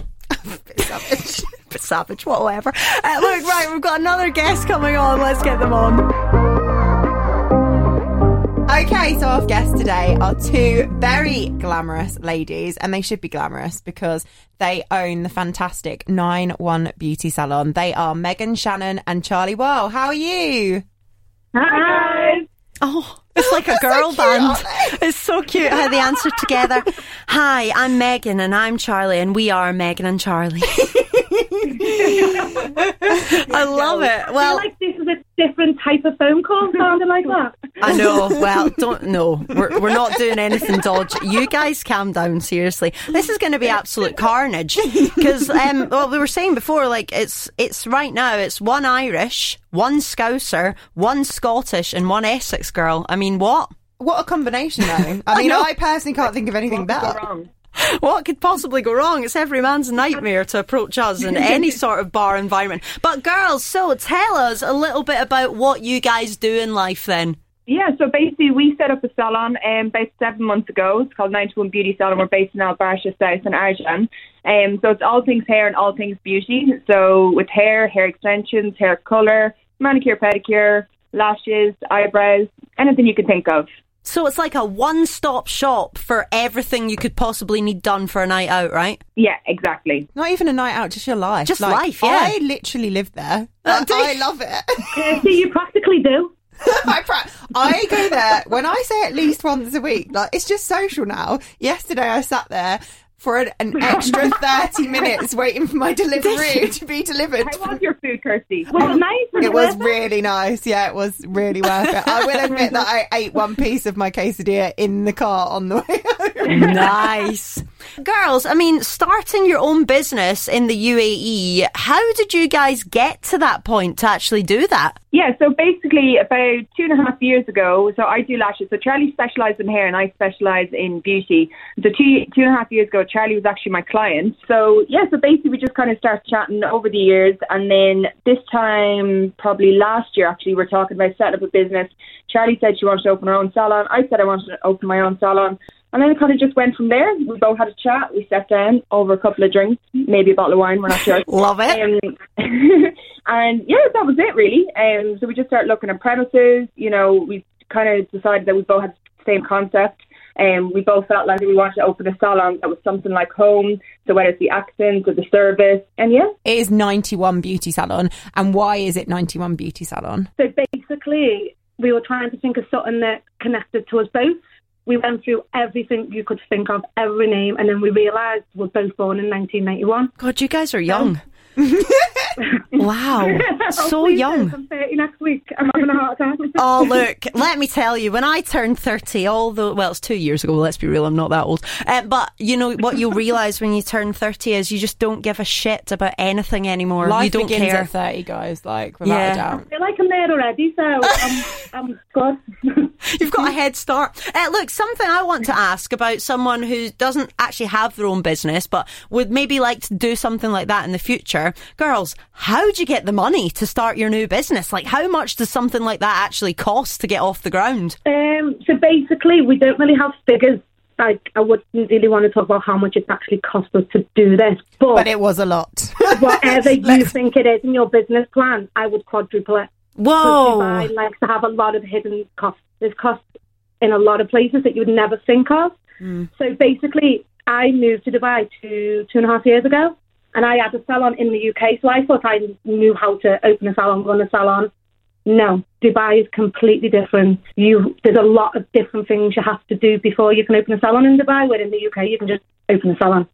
Bit savage. bit savage, whatever. Uh, look, right, we've got another guest coming on. Let's get them on. Okay, so our guests today are two very glamorous ladies, and they should be glamorous because they own the fantastic 9 1 Beauty Salon. They are Megan Shannon and Charlie Wow. How are you? Hi. Oh, it's like a So girl cute, band. Oh. It's so cute how they answer together. Hi, I'm Megan and I'm Charlie, and we are Megan and Charlie. I love it. Well, I feel Well, like this is a different type of phone call sounding like that. I know. Well, don't know. We're we're not doing anything dodgy. You guys calm down. Seriously, this is going to be absolute carnage. Because um, well, we were saying before, like it's it's right now. It's one Irish, one Scouser, one Scottish, and one Essex girl. I mean, what? What a combination, though. I mean, I personally can't think of anything better. Wrong. What could possibly go wrong? It's every man's nightmare to approach us in any sort of bar environment. But girls, so tell us a little bit about what you guys do in life then. Yeah, so basically we set up a salon um, about seven months ago. It's called 91 Beauty Salon. We're based in Al Barsha South in Arjan. Um, so it's all things hair and all things beauty. So with hair, hair extensions, hair colour, manicure, pedicure, lashes, eyebrows, anything you can think of. So it's like a one-stop shop for everything you could possibly need done for a night out, right? Yeah, exactly. Not even a night out, just your life. Just Like, life, yeah. I literally live there. I love it. See, you practically do. I, pra- I go there when I say at least once a week. Like it's just social now. Yesterday I sat there for an, an extra thirty minutes waiting for my delivery to be delivered. How was your food, Kirsty? Was it nice? It was worth really nice. Yeah, it was really worth it. I will admit that I ate one piece of my quesadilla in the car on the way home. nice. Girls, I mean, starting your own business in the UAE, how did you guys get to that point to actually do that? Yeah, so basically about two and a half years ago, so I do lashes. So Charlie specialised in hair and I specialise in beauty. So two two and a half years ago, Charlie was actually my client. So yeah, so basically we just kind of started chatting over the years, and then this time, probably last year, actually, we're talking about setting up a business. Charlie said she wanted to open her own salon. I said I wanted to open my own salon. And then it kind of just went from there. We both had a chat. We sat down over a couple of drinks, maybe a bottle of wine. We're not sure. Love it. Um, and yeah, that was it really. Um, so we just started looking at premises. You know, we kind of decided that we both had the same concept. And we both felt like we wanted to open a salon that was something like home. So whether it's the accents or the service, and yeah, It is ninety one beauty salon, and why is it ninety one beauty salon? So basically, we were trying to think of something that connected to us both. We went through everything you could think of, every name, and then we realised we're both born in 1991. God, you guys are young. wow. So Oh, young. I'm 30 next week. I'm having a heart attack. Oh, look, let me tell you, when I turned 30, although, well, it's two years ago, let's be real, I'm not that old. Um, but, you know, what you'll realise when you turn 30 is you just don't give a shit about anything anymore. Life you don't begins care. at thirty, guys. Like without Yeah. a doubt. I feel like I'm there already, so I'm, I'm good. You've got a head start. Uh, look, something I want to ask about someone who doesn't actually have their own business, but would maybe like to do something like that in the future. Girls, how do you get the money to start your new business? Like, how much does something like that actually cost to get off the ground? Um, so basically, we don't really have figures. Like, I wouldn't really want to talk about how much it actually cost us to do this, but, But it was a lot. whatever you think it is in your business plan, I would quadruple it. Whoa. Dubai likes to have a lot of hidden costs. There's costs in a lot of places that you would never think of. So basically, I moved to Dubai two two and a half years ago, and I had a salon in the UK. So I thought I knew how to open a salon, run a salon, No, Dubai is completely different. You there's a lot of different things you have to do before you can open a salon in Dubai. Where in the UK you can just open a salon.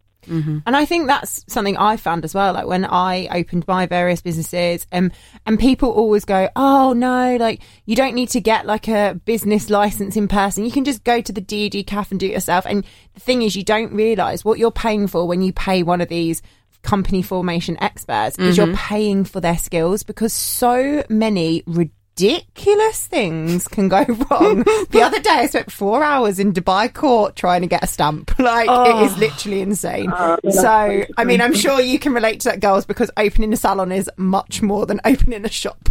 And I think that's something I found as well. Like when I opened my various businesses, um, and people always go, "Oh no, like you don't need to get like a business license in person. You can just go to the CAF and do it yourself." And the thing is, you don't realise what you're paying for when you pay one of these company formation experts is you're mm-hmm. paying for their skills because so many ridiculous things can go wrong. the other day I spent four hours in Dubai court trying to get a stamp. Like it is literally insane. so I mean I'm sure you can relate to that girls because opening a salon is much more than opening a shop.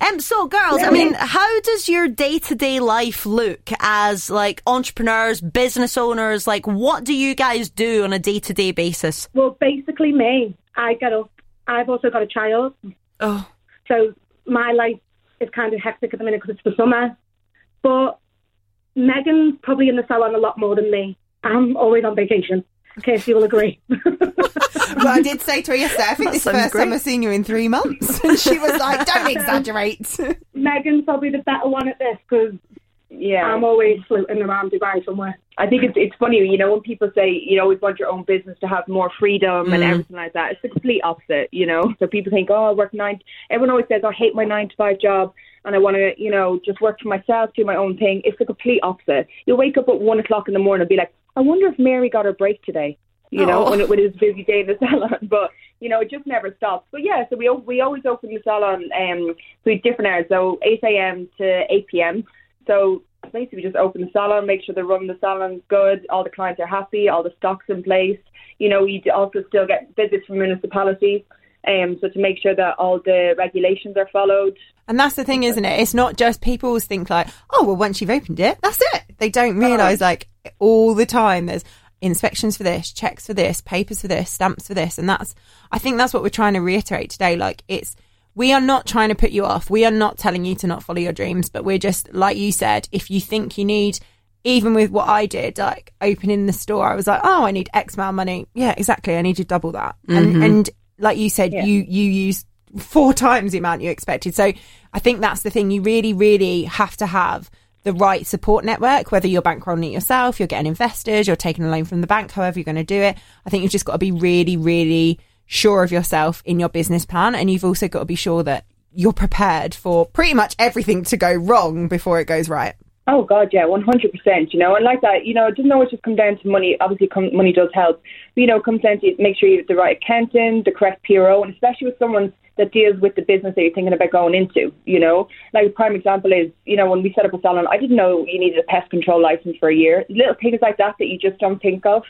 Um, so, girls, I mean, how does your day to day life look as like entrepreneurs, business owners? Like, what do you guys do on a day to day basis? Well, basically me. I get up. I've also got a child, Oh, so my life is kind of hectic at the minute because it's the summer. But Megan's probably in the salon a lot more than me. I'm always on vacation. In case you will agree. but I did say to her yesterday, I think this is the first great. time I've seen you in three months. And she was like, Don't exaggerate. Megan's probably the better one at this because Yeah. I'm always floating around Dubai somewhere. I think it's it's funny, you know, when people say you always want your own business to have more freedom and everything like that. It's the complete opposite, you know. So people think, oh, I work nine. Everyone always says, I hate my nine to five job and I want to, you know, just work for myself, do my own thing. It's the complete opposite. You'll wake up at one o'clock in the morning and be like, I wonder if Mary got her break today. You know, Oh. when it when it's a busy day in the salon, but you know it just never stops. But yeah, so we we always open the salon um with different hours, so eight a.m. to eight p.m. So basically, we just open the salon, make sure the run the salon's good, all the clients are happy, all the stock's in place. You know, we also still get visits from municipalities, um, so to make sure that all the regulations are followed. And that's the thing, isn't it? It's not just people think like, oh, well, once you've opened it, that's it. They don't realise like all the time there's inspections for this, checks for this, papers for this, stamps for this. And that's, I think that's what we're trying to reiterate today. Like it's, we are not trying to put you off. We are not telling you to not follow your dreams, but we're just, like you said, if you think you need, even with what I did, like opening the store, I was like, oh, I need X amount of money. Yeah, exactly. I need to double that. And, mm-hmm. and like you said, you, you use four times the amount you expected. So I think that's the thing. You really, really have to have the right support network, whether you're bankrolling it yourself, you're getting investors, you're taking a loan from the bank, however you're going to do it. I think you've just got to be really, really sure of yourself in your business plan. And you've also got to be sure that you're prepared for pretty much everything to go wrong before it goes right. Oh God, yeah, one hundred percent. You know, and like that, you know, it doesn't always just come down to money. Obviously, come, money does help. But, you know, it comes down to make sure you have the right accountant, the correct PRO, and especially with someone that deals with the business that you're thinking about going into. You know, like a prime example is, you know, when we set up a salon, I didn't know you needed a pest control license for a year. Little things like that that you just don't think of.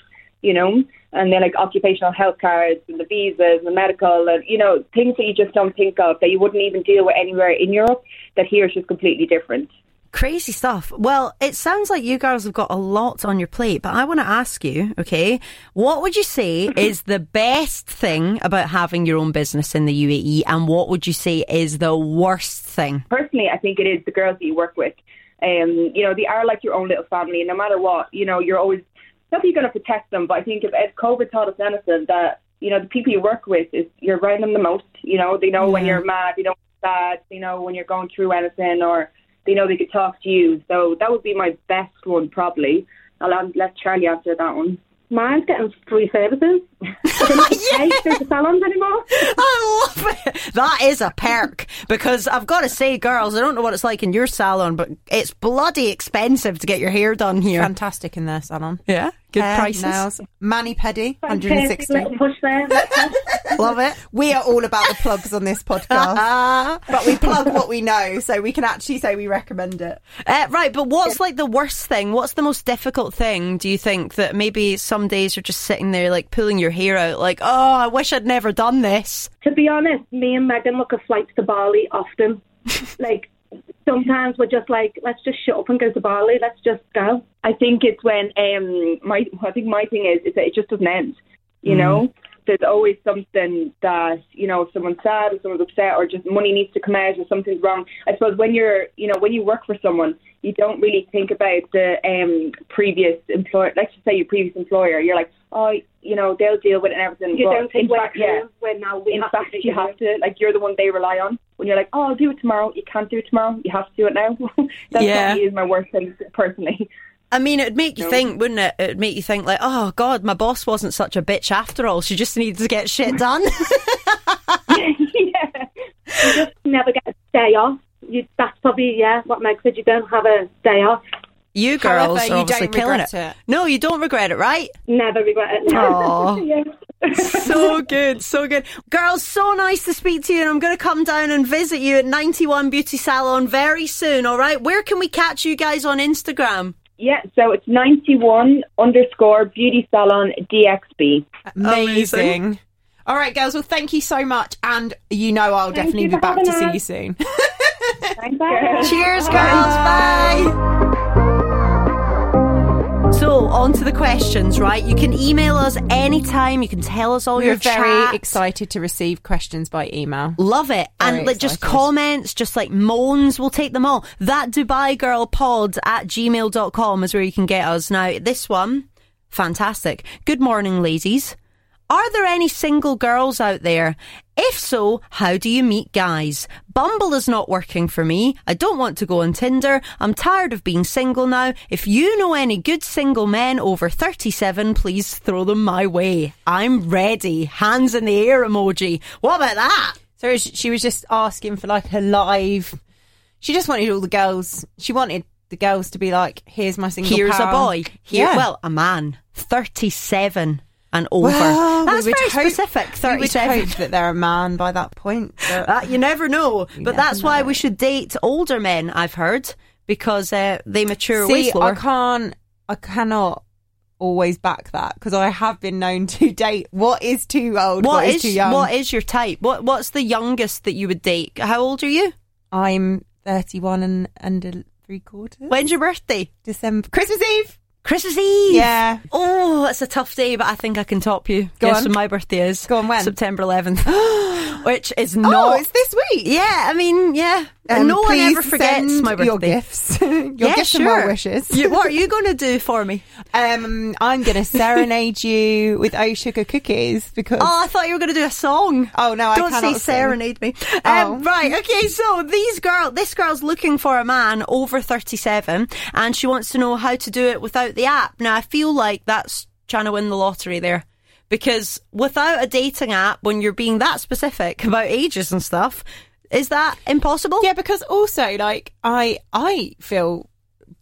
You know, and then like occupational health cards and the visas and the medical and you know things that you just don't think of that you wouldn't even deal with anywhere in Europe. That here is just completely different. Crazy stuff. Well, it sounds like you girls have got a lot on your plate, but I want to ask you, okay, what would you say is the best thing about having your own business in the UAE, and what would you say is the worst thing? personally, I think it is the girls that you work with. Um, you know, they are like your own little family, and no matter what, you know, you're always not that you're going to protect them, but I think if, if COVID taught us anything, that you know the people you work with is you're around them the most. You know, they know when you're mad, they know when you're sad, they know when you're going through anything, or they know they could talk to you. So that would be my best one, probably. I'll let Charlie answer that one. Mine's getting free services. I don't have to pay to go to salons anymore. I love it. That is a perk because I've got to say, girls, I don't know what it's like in your salon, but it's bloody expensive to get your hair done here. Fantastic in their salon. Yeah, good Hair, prices. nails, mani pedi, 160. Push there. Love it. We are all about the plugs on this podcast, but we plug what we know, so we can actually say we recommend it. Uh, right, but what's like the worst thing? What's the most difficult thing? Do you think that maybe some days you're just sitting there like pulling your hair out, like, oh, I wish I'd never done this. to be honest, me and Megan look at flights to Bali often. like sometimes we're just like, let's just shut up and go to Bali. Let's just go. I think it's when um my I think my thing is is that it just doesn't end. You know, there's always something that you know, if someone's sad or someone's upset or just money needs to come out or something's wrong. I suppose when you're, you know, when you work for someone, you don't really think about the um, previous employer. Let's just say your previous employer. You're like, oh, you know, they'll deal with it and everything. You But don't take in work fact, yeah. when now we In have fact, to you have to like you're the one they rely on. When you're like, oh, I'll do it tomorrow. You can't do it tomorrow. You have to do it now. that Yeah. probably is my worst thing personally. I mean, it'd make you No. think, wouldn't it? It'd make you think, like, oh God, my boss wasn't such a bitch after all. She just needed to get shit done. yeah. You just never get a day off. You, that's probably yeah what makes it. You don't have a day off. you girls However, are you obviously killing regret it. No, you don't regret it, right? Never regret it. Aw. yeah. so good, so good. Girls, so nice to speak to you, and I'm going to come down and visit you at 91 Beauty Salon very soon, all right? Where can we catch you guys on Instagram? Yeah, so it's 91 underscore beauty salon DXB. Amazing. Amazing. All right, girls. Well, thank you so much, and you know I'll definitely be back to having see you soon. Thanks, girls. Cheers, girls. Bye. On to the questions, right? You can email us anytime. You can tell us all We're your very chats. excited to receive questions by email. Love it. Very and like just excited. comments, just like moans, we'll take them all. That Dubai Girl Pod at gmail.com is where you can get us. Now, this one, fantastic. Good morning, ladies. Are there any single girls out there? If so, how do you meet guys? Bumble is not working for me. I don't want to go on Tinder. I'm tired of being single now. If you know any good single men over 37, please throw them my way. I'm ready. Hands in the air emoji. What about that? So she was just asking for like a live. She just wanted all the girls. She wanted the girls to be like, "Here's my single. Here's pal." a boy. Here, Yeah. well, a man, thirty-seven and over. Well, we That's would very hope- specific. We would Thirty-seven. hope that they're a man by that point. but- Uh, you never know, but never that's why we should date older men. I've heard because uh, they mature way See, I can't. I cannot always back that because I have been known to date. What is too old? what is, is too young? what is your type? What What's the youngest that you would date? How old are you? I'm 31 and and a three quarters. When's your birthday? December, Christmas Eve. Christmas Eve. Yeah. Oh, it's a tough day, but I think I can top you. Go Guess on. when my birthday is? Go on, when? September 11th. Which is not. Oh, it's this week. yeah, I mean, yeah. Um, no one ever forgets my birthday. Your gifts, your yeah, gifts sure. and well wishes. You- what are you going to do for me? Um, I'm going to serenade you with O Sugar cookies because. Oh, I thought you were going to do a song. Oh, no, I Don't say cannot sing. serenade me. Oh. Um, right, okay, so these girl, this girl's looking for a man over 37 and she wants to know how to do it without the app. Now, I feel like that's trying to win the lottery there. Because without a dating app, when you're being that specific about ages and stuff, is that impossible? Yeah, because also like I I feel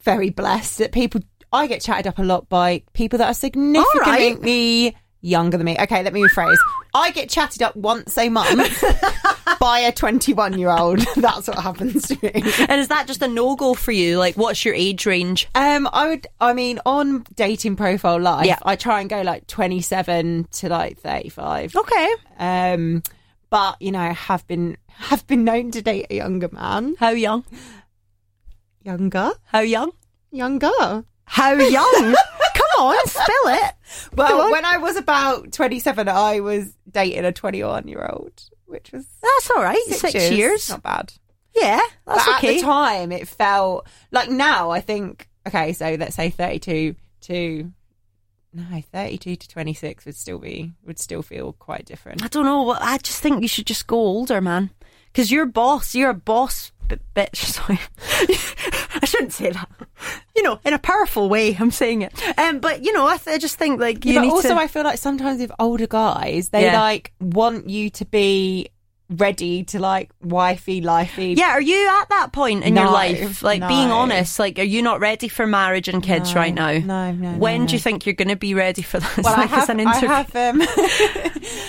very blessed that people I get chatted up a lot by people that are significantly younger than me. Okay, let me rephrase. I get chatted up once a month by a 21 year old. That's what happens to me. And is that just a no go for you? Like, what's your age range? Um, I would. I mean, on dating profile life, Yeah. I try and go like 27 to like 35. Okay. Um, but you know, have been have been known to date a younger man. How young? Younger, How young? younger. How young? Come on, spill it. Well, when I was about 27, I was dating a 21 year old, which was That's all right. Six, years. Not bad. Yeah, that's but okay. at the time, it felt like now I think, okay, so let's say 32 to. No, 32 to 26 would still be, would still feel quite different. I don't know. I just think you should just go older, man. Because you're boss. You're a boss b- bitch. Sorry. I shouldn't say that. You know, in a powerful way, I'm saying it. Um, but, you know, I, th- I just think, like, you Yeah, but need also, to... I feel like sometimes with older guys, they Yeah. like want you to be ready to like wifey, lifey. Yeah, are you at that point in your life? Like, being honest, like, are you not ready for marriage and kids No, right now? no, no, When no. do you think you're going to be ready for this? Well, I Like, as have, an I have, um,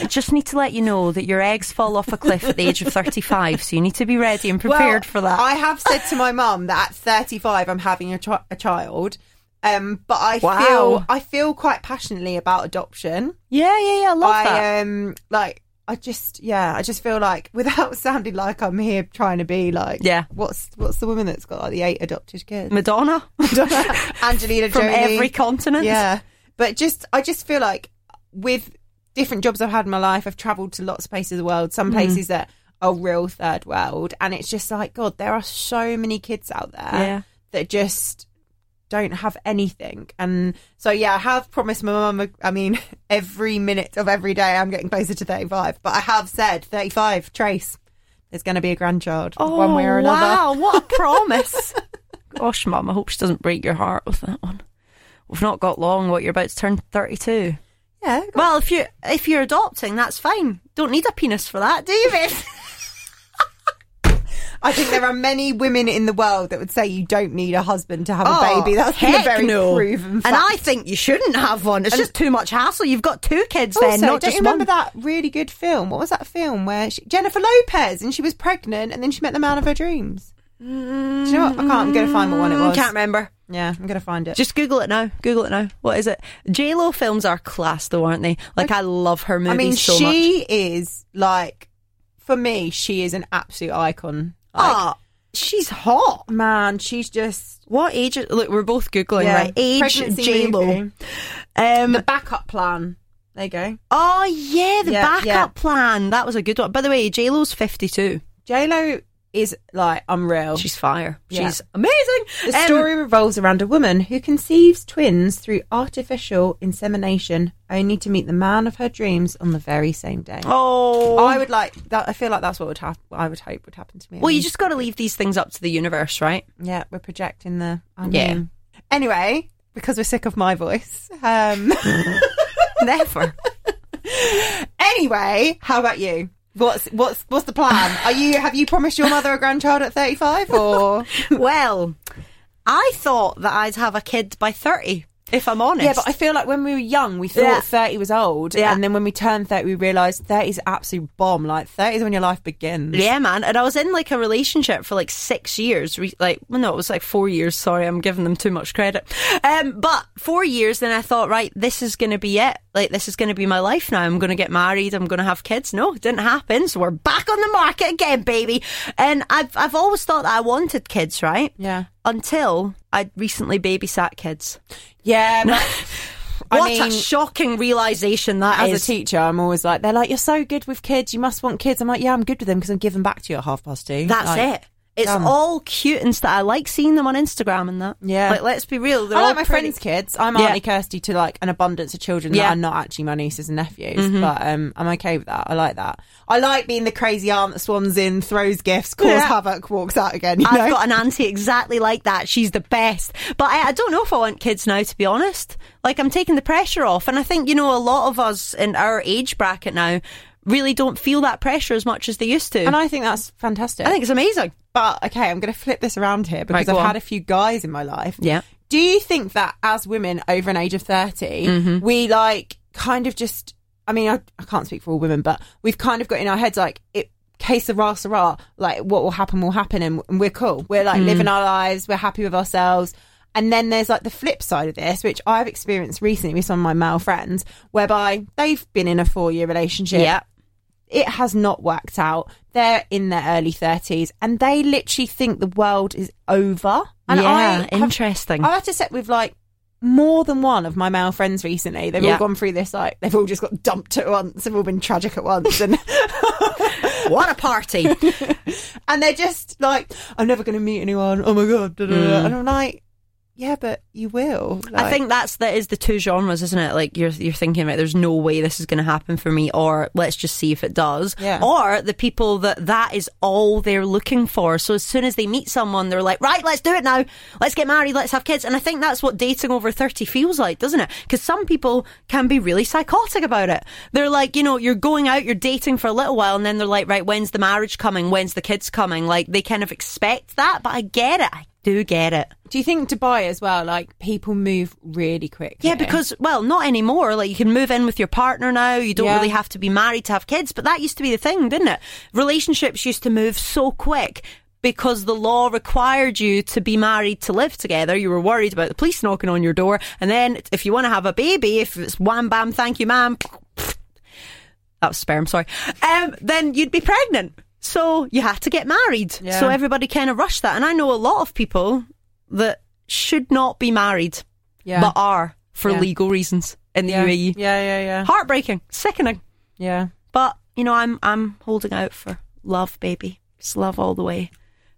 I just need to let you know that your eggs fall off a cliff at the age of 35, so you need to be ready and prepared Well, for that. I have said to my mum that at 35 I'm having a, a child. Um, but I Wow. feel I feel quite passionately about adoption. yeah, yeah, yeah. I love I that. um like I just yeah I just feel like without sounding like I'm here trying to be like Yeah. what's what's the woman that's got like the eight adopted kids Madonna Madonna, Angelina from Jolie every continent. yeah but just I just feel like with different jobs I've had in my life. I've travelled to lots of places of the world, Mm. some places that are real third world. And it's just like, God, there are so many kids out there Yeah. that just don't have anything. And so, yeah, I have promised my mum, I mean, every minute of every day I'm getting closer to 35. But I have said, 35, Trace, there's going to be a grandchild one way or oh, another. Oh, Wow, what a promise. Gosh, Mum, I hope she doesn't break your heart with that one. We've not got long. What you're about to turn thirty-two. Yeah. Well, if you if you're adopting, that's fine. Don't need a penis for that, do you, babe? I think there are many women in the world that would say you don't need a husband to have a Oh, baby. That's been a very no. proven And. I think you shouldn't have one. It's just too much hassle. You've got two kids Also, then, not don't just you remember one. that really good film? What was that film where she, Jennifer Lopez and she was pregnant and then she met the man of her dreams? Do you know what? I can't. I'm going to find what one it was. Mm, Can't remember. Yeah, I'm going to find it. Just Google it now. Google it now. What is it? J Lo films are class, though, aren't they? Like I love her movies I mean, so much. she is like, for me, she is an absolute icon. Like, Oh, she's hot. man, she's just What age? is- Look, we're both googling yeah, right. Age J Lo. Um. The backup plan. There you go. oh yeah, the Yeah, backup yeah. plan. That was a good one. By the way, J Lo's fifty-two. J Lo is like unreal. She's fire. Yeah. She's amazing. The Um, story revolves around a woman who conceives twins through artificial insemination, only to meet the man of her dreams on the very same day. Oh, I would like that. I feel like that's what would happen. I would hope would happen to me. well, you just got to leave these things up to the universe, right? yeah, we're projecting the. Yeah. Anyway, because we're sick of my voice. Um, Never. anyway, how about you? What's what's what's the plan? Are you have you promised your mother a grandchild at thirty five or? well, I thought that I'd have a kid by thirty. If I'm honest. Yeah, but I feel like when we were young, we thought Yeah. 30 was old. Yeah. And then when we turned 30, we realised 30 is absolute bomb. Like, 30 is when your life begins. Yeah, man. And I was in like a relationship for like six years. Re- like, well, no, it was like four years. Sorry, I'm giving them too much credit. Um, but four years, then I thought, right, this is going to be it. Like, this is going to be my life now. I'm going to get married. I'm going to have kids. No, it didn't happen. So we're back on the market again, baby. And I've, I've always thought that I wanted kids, right? Yeah. Until I recently babysat kids. Yeah. But, I what mean, a shocking realization that as is. a teacher, I'm always like, they're like, you're so good with kids. You must want kids. I'm like, yeah, I'm good with them because I'm giving back to you at half past two. That's Like, it. It's done. all cute and stuff. I like seeing them on Instagram and that. Yeah. Like, let's be real. They're I all like my pretty- friends' kids. I'm Yeah. Auntie Kirsty to like an abundance of children Yeah. Mm-hmm. that are not actually my nieces and nephews, but um, I'm okay with that. I like that. I like being the crazy aunt that swans in, throws gifts, causes Yeah. havoc, walks out again. I've know? got an auntie exactly like that. She's the best. But I, I don't know if I want kids now, to be honest. Like, I'm taking the pressure off. And I think, you know, a lot of us in our age bracket now really don't feel that pressure as much as they used to. and I think that's fantastic. I think it's amazing. But okay, I'm going to flip this around here because Right, I've on. had a few guys in my life. Yeah. Do you think that as women over an age of 30, Mm-hmm. we like kind of just, I mean, I, I can't speak for all women, but we've kind of got in our heads like, it, case of rah rah, like what will happen will happen and, and we're cool. We're like Mm. living our lives, we're happy with ourselves. And then there's like the flip side of this, which I've experienced recently with some of my male friends, whereby they've been in a four year relationship Yeah. It has not worked out. They're in their early 30s and they literally think the world is over. And yeah, I have, interesting. I've had to sit with like more than one of my male friends recently. They've Yeah. all gone through this, like, they've all just got dumped at once. They've all been tragic at once. And, what a party. and they're just like, I'm never going to meet anyone. Oh my God. da. Mm. And I'm like, yeah, but you will. I think that's that is the two genres, isn't it? Like you're you're thinking about there's no way this is going to happen for me, or let's just see if it does. Yeah. Or the people that that is all they're looking for. So as soon as they meet someone, they're like, right, let's do it now. Let's get married. Let's have kids. And I think that's what dating over thirty feels like, doesn't it? Because some people can be really psychotic about it. They're like, you know, you're going out, you're dating for a little while, and then they're like, right, when's the marriage coming? When's the kids coming? Like they kind of expect that, but I get it. I do get it. Do you think Dubai as well, like, people move really quick? Yeah, because well, not anymore. Like you can move in with your partner now. You don't Yeah. really have to be married to have kids, but that used to be the thing, didn't it? Relationships used to move so quick because the law required you to be married to live together. You were worried about the police knocking on your door, and then if you want to have a baby, if it's wham bam, thank you, ma'am. That was sperm, sorry. Um, then you'd be pregnant. So you had to get married. Yeah. So everybody kind of rushed that. And I know a lot of people that should not be married Yeah. but are for Yeah. legal reasons. in the. UAE. Yeah, yeah, yeah. Heartbreaking, sickening. Yeah. But you know, I'm I'm holding out for love, baby. It's love all the way.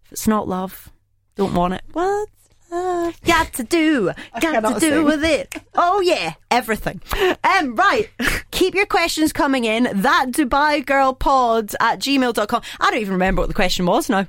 If it's not love, don't want it. What's love? Got to do, got to do sing. with it. Oh yeah, everything. Um, right. Keep your questions coming in. That Dubai Girl Pod at gmail.com. I don't even remember what the question was now.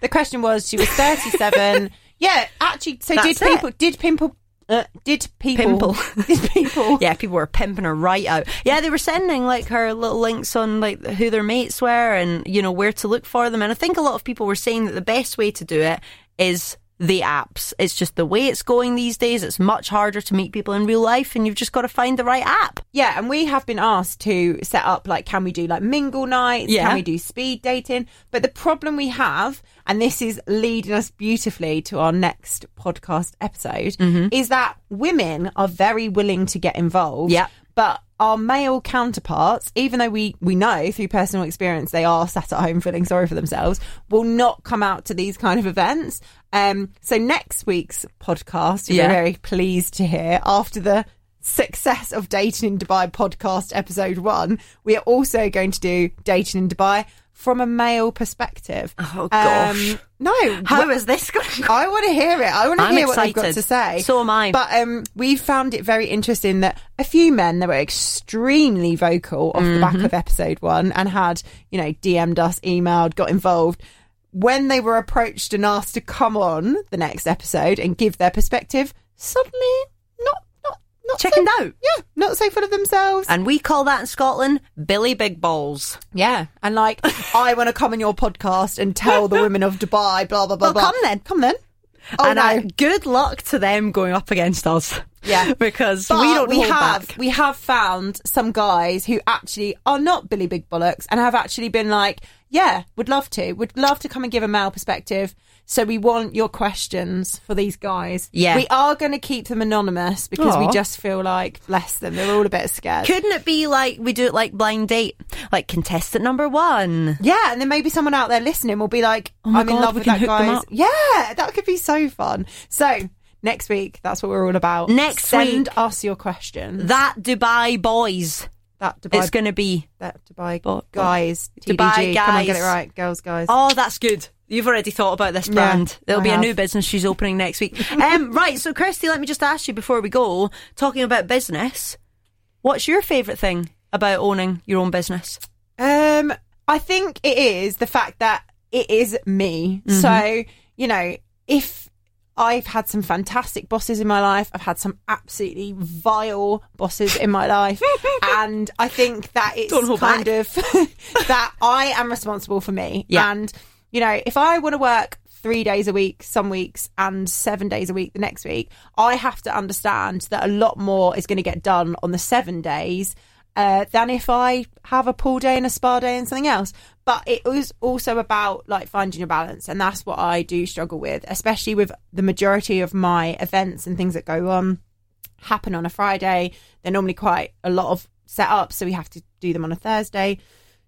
The question was she was 37. yeah, actually, so That's did people, did pimple, uh, did people, Pimple. did people, Yeah, people were pimping her right out. Yeah, they were sending like her little links on like who their mates were and you know where to look for them. And I think a lot of people were saying that the best way to do it is the apps. It's just the way it's going these days. It's much harder to meet people in real life, and you've just got to find the right app. Yeah, and we have been asked to set up like, can we do like mingle nights? Yeah. Can we do speed dating? But the problem we have, and this is leading us beautifully to our next podcast episode, Mm-hmm. is that women are very willing to get involved. Yeah. But our male counterparts, even though we, we know through personal experience they are sat at home feeling sorry for themselves, will not come out to these kind of events. Um, so next week's podcast, Yeah. we're very pleased to hear after the success of Dating in Dubai podcast episode one, we are also going to do Dating in Dubai from a male perspective. Oh, gosh. Um, no. How wh- is this going? to go? I want to hear it. I want to I'm hear what they've got to say. So am I. But um, we found it very interesting that a few men that were extremely vocal off the Mm-hmm. back of episode one and had, you know, DM'd us, emailed, got involved. When they were approached and asked to come on the next episode and give their perspective, suddenly not not not Chickened so, out. Yeah, not so full of themselves. And we call that in Scotland Billy Big Balls. Yeah, and like I want to come on your podcast and tell the women of Dubai, blah blah blah. Well, blah. come then. come then. Oh and uh, no, I, good luck to them going up against us. Yeah. because But we don't we hold have back. we have found some guys who actually are not Billy Big Bollocks and have actually been like, yeah, would love to, would love to come and give a male perspective. So we want your questions for these guys. Yeah. we are going to keep them anonymous because we just feel like bless them, they're all a bit scared. Couldn't it be like we do it like blind date, like contestant number one? yeah, and then maybe someone out there listening will be like, Oh I'm in love with that guy. Yeah, that could be so fun. So next week, that's what we're all about. Next Send week. us your questions. That Dubai boys. that Dubai It's going to be. that Dubai guys, Dubai TDG. Come on, get it right, girls, guys. Oh, that's good. You've already thought about this brand. There'll I be a new business she's opening next week. um, right. So, Kirsty, let me just ask you before we go, talking about business, what's your favourite thing about owning your own business? Um, I think it is the fact that it is me. So you know, if I've had some fantastic bosses in my life, I've had some absolutely vile bosses in my life, and I think that it's kind back. of that I am responsible for me. Yeah. And you know, if I want to work three days a week some weeks and seven days a week the next week, I have to understand that a lot more is going to get done on the seven days uh, than if I have a pool day and a spa day and something else. But it was also about like finding your balance, and that's what I do struggle with, especially with the majority of my events and things that go on happen on a Friday. They're normally quite a lot of setups, so we have to do them on a Thursday.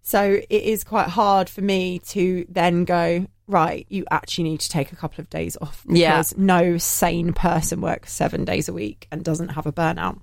So it is quite hard for me to then go, right, you actually need to take a couple of days off. Yeah. Because no sane person works seven days a week and doesn't have a burnout.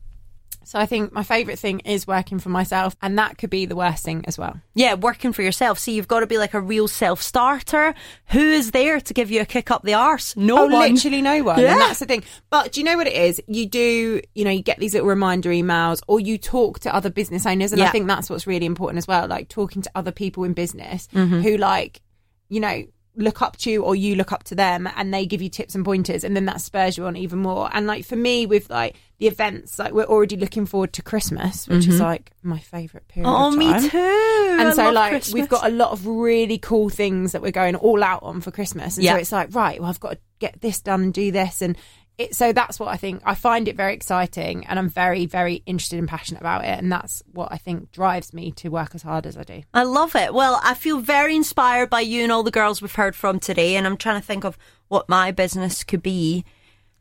So I think my favourite thing is working for myself, and that could be the worst thing as well. Yeah, working for yourself. See, you've got to be like a real self starter. Who is there to give you a kick up the arse? No Oh, one. literally no one. Yeah. And that's the thing. But do you know what it is? You do, you know, you get these little reminder emails or you talk to other business owners. And Yeah. I think that's what's really important as well. Like talking to other people in business Mm-hmm. who like, you know, look up to you or you look up to them and they give you tips and pointers and then that spurs you on even more. And like for me with like the events, like we're already looking forward to Christmas, which is like my favourite period. Mm-hmm. Oh, me too. And I so, like, Christmas. we've got a lot of really cool things that we're going all out on for Christmas. And Yeah. so it's like, right, well, I've got to get this done and do this. And it, so that's what I think. I find it very exciting and I'm very, very interested and passionate about it. And that's what I think drives me to work as hard as I do. I love it. Well, I feel very inspired by you and all the girls we've heard from today, and I'm trying to think of what my business could be.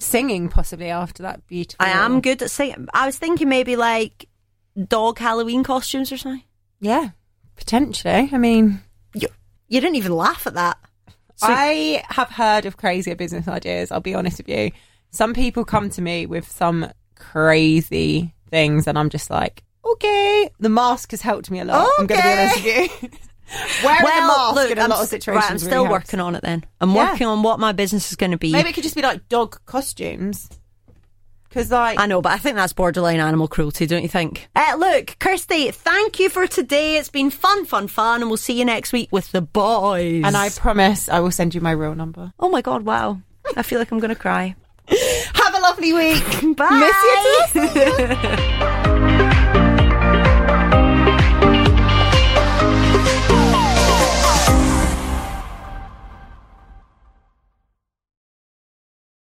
Singing, possibly after that beautiful. I am good at singing. I was thinking maybe like dog Halloween costumes or something. Yeah, potentially. I mean, You, you didn't even laugh at that. So- I have heard of crazier business ideas. I'll be honest with you. Some people come to me with some crazy things, and I'm just like, okay. The mask has helped me a lot. I'm going to be honest with you. Wearing in a I'm, lot of situations. right, I'm really still helps. working on it then. I'm Yeah. working on what my business is going to be. Maybe it could just be like dog costumes. Because like I know, but I think that's borderline animal cruelty, don't you think? Uh, look, Kirsty, thank you for today. It's been fun, fun, fun, and we'll see you next week with the boys. And I promise I will send you my real number. oh my god, wow! I feel like I'm going to cry. Have a lovely week. Bye. Miss you.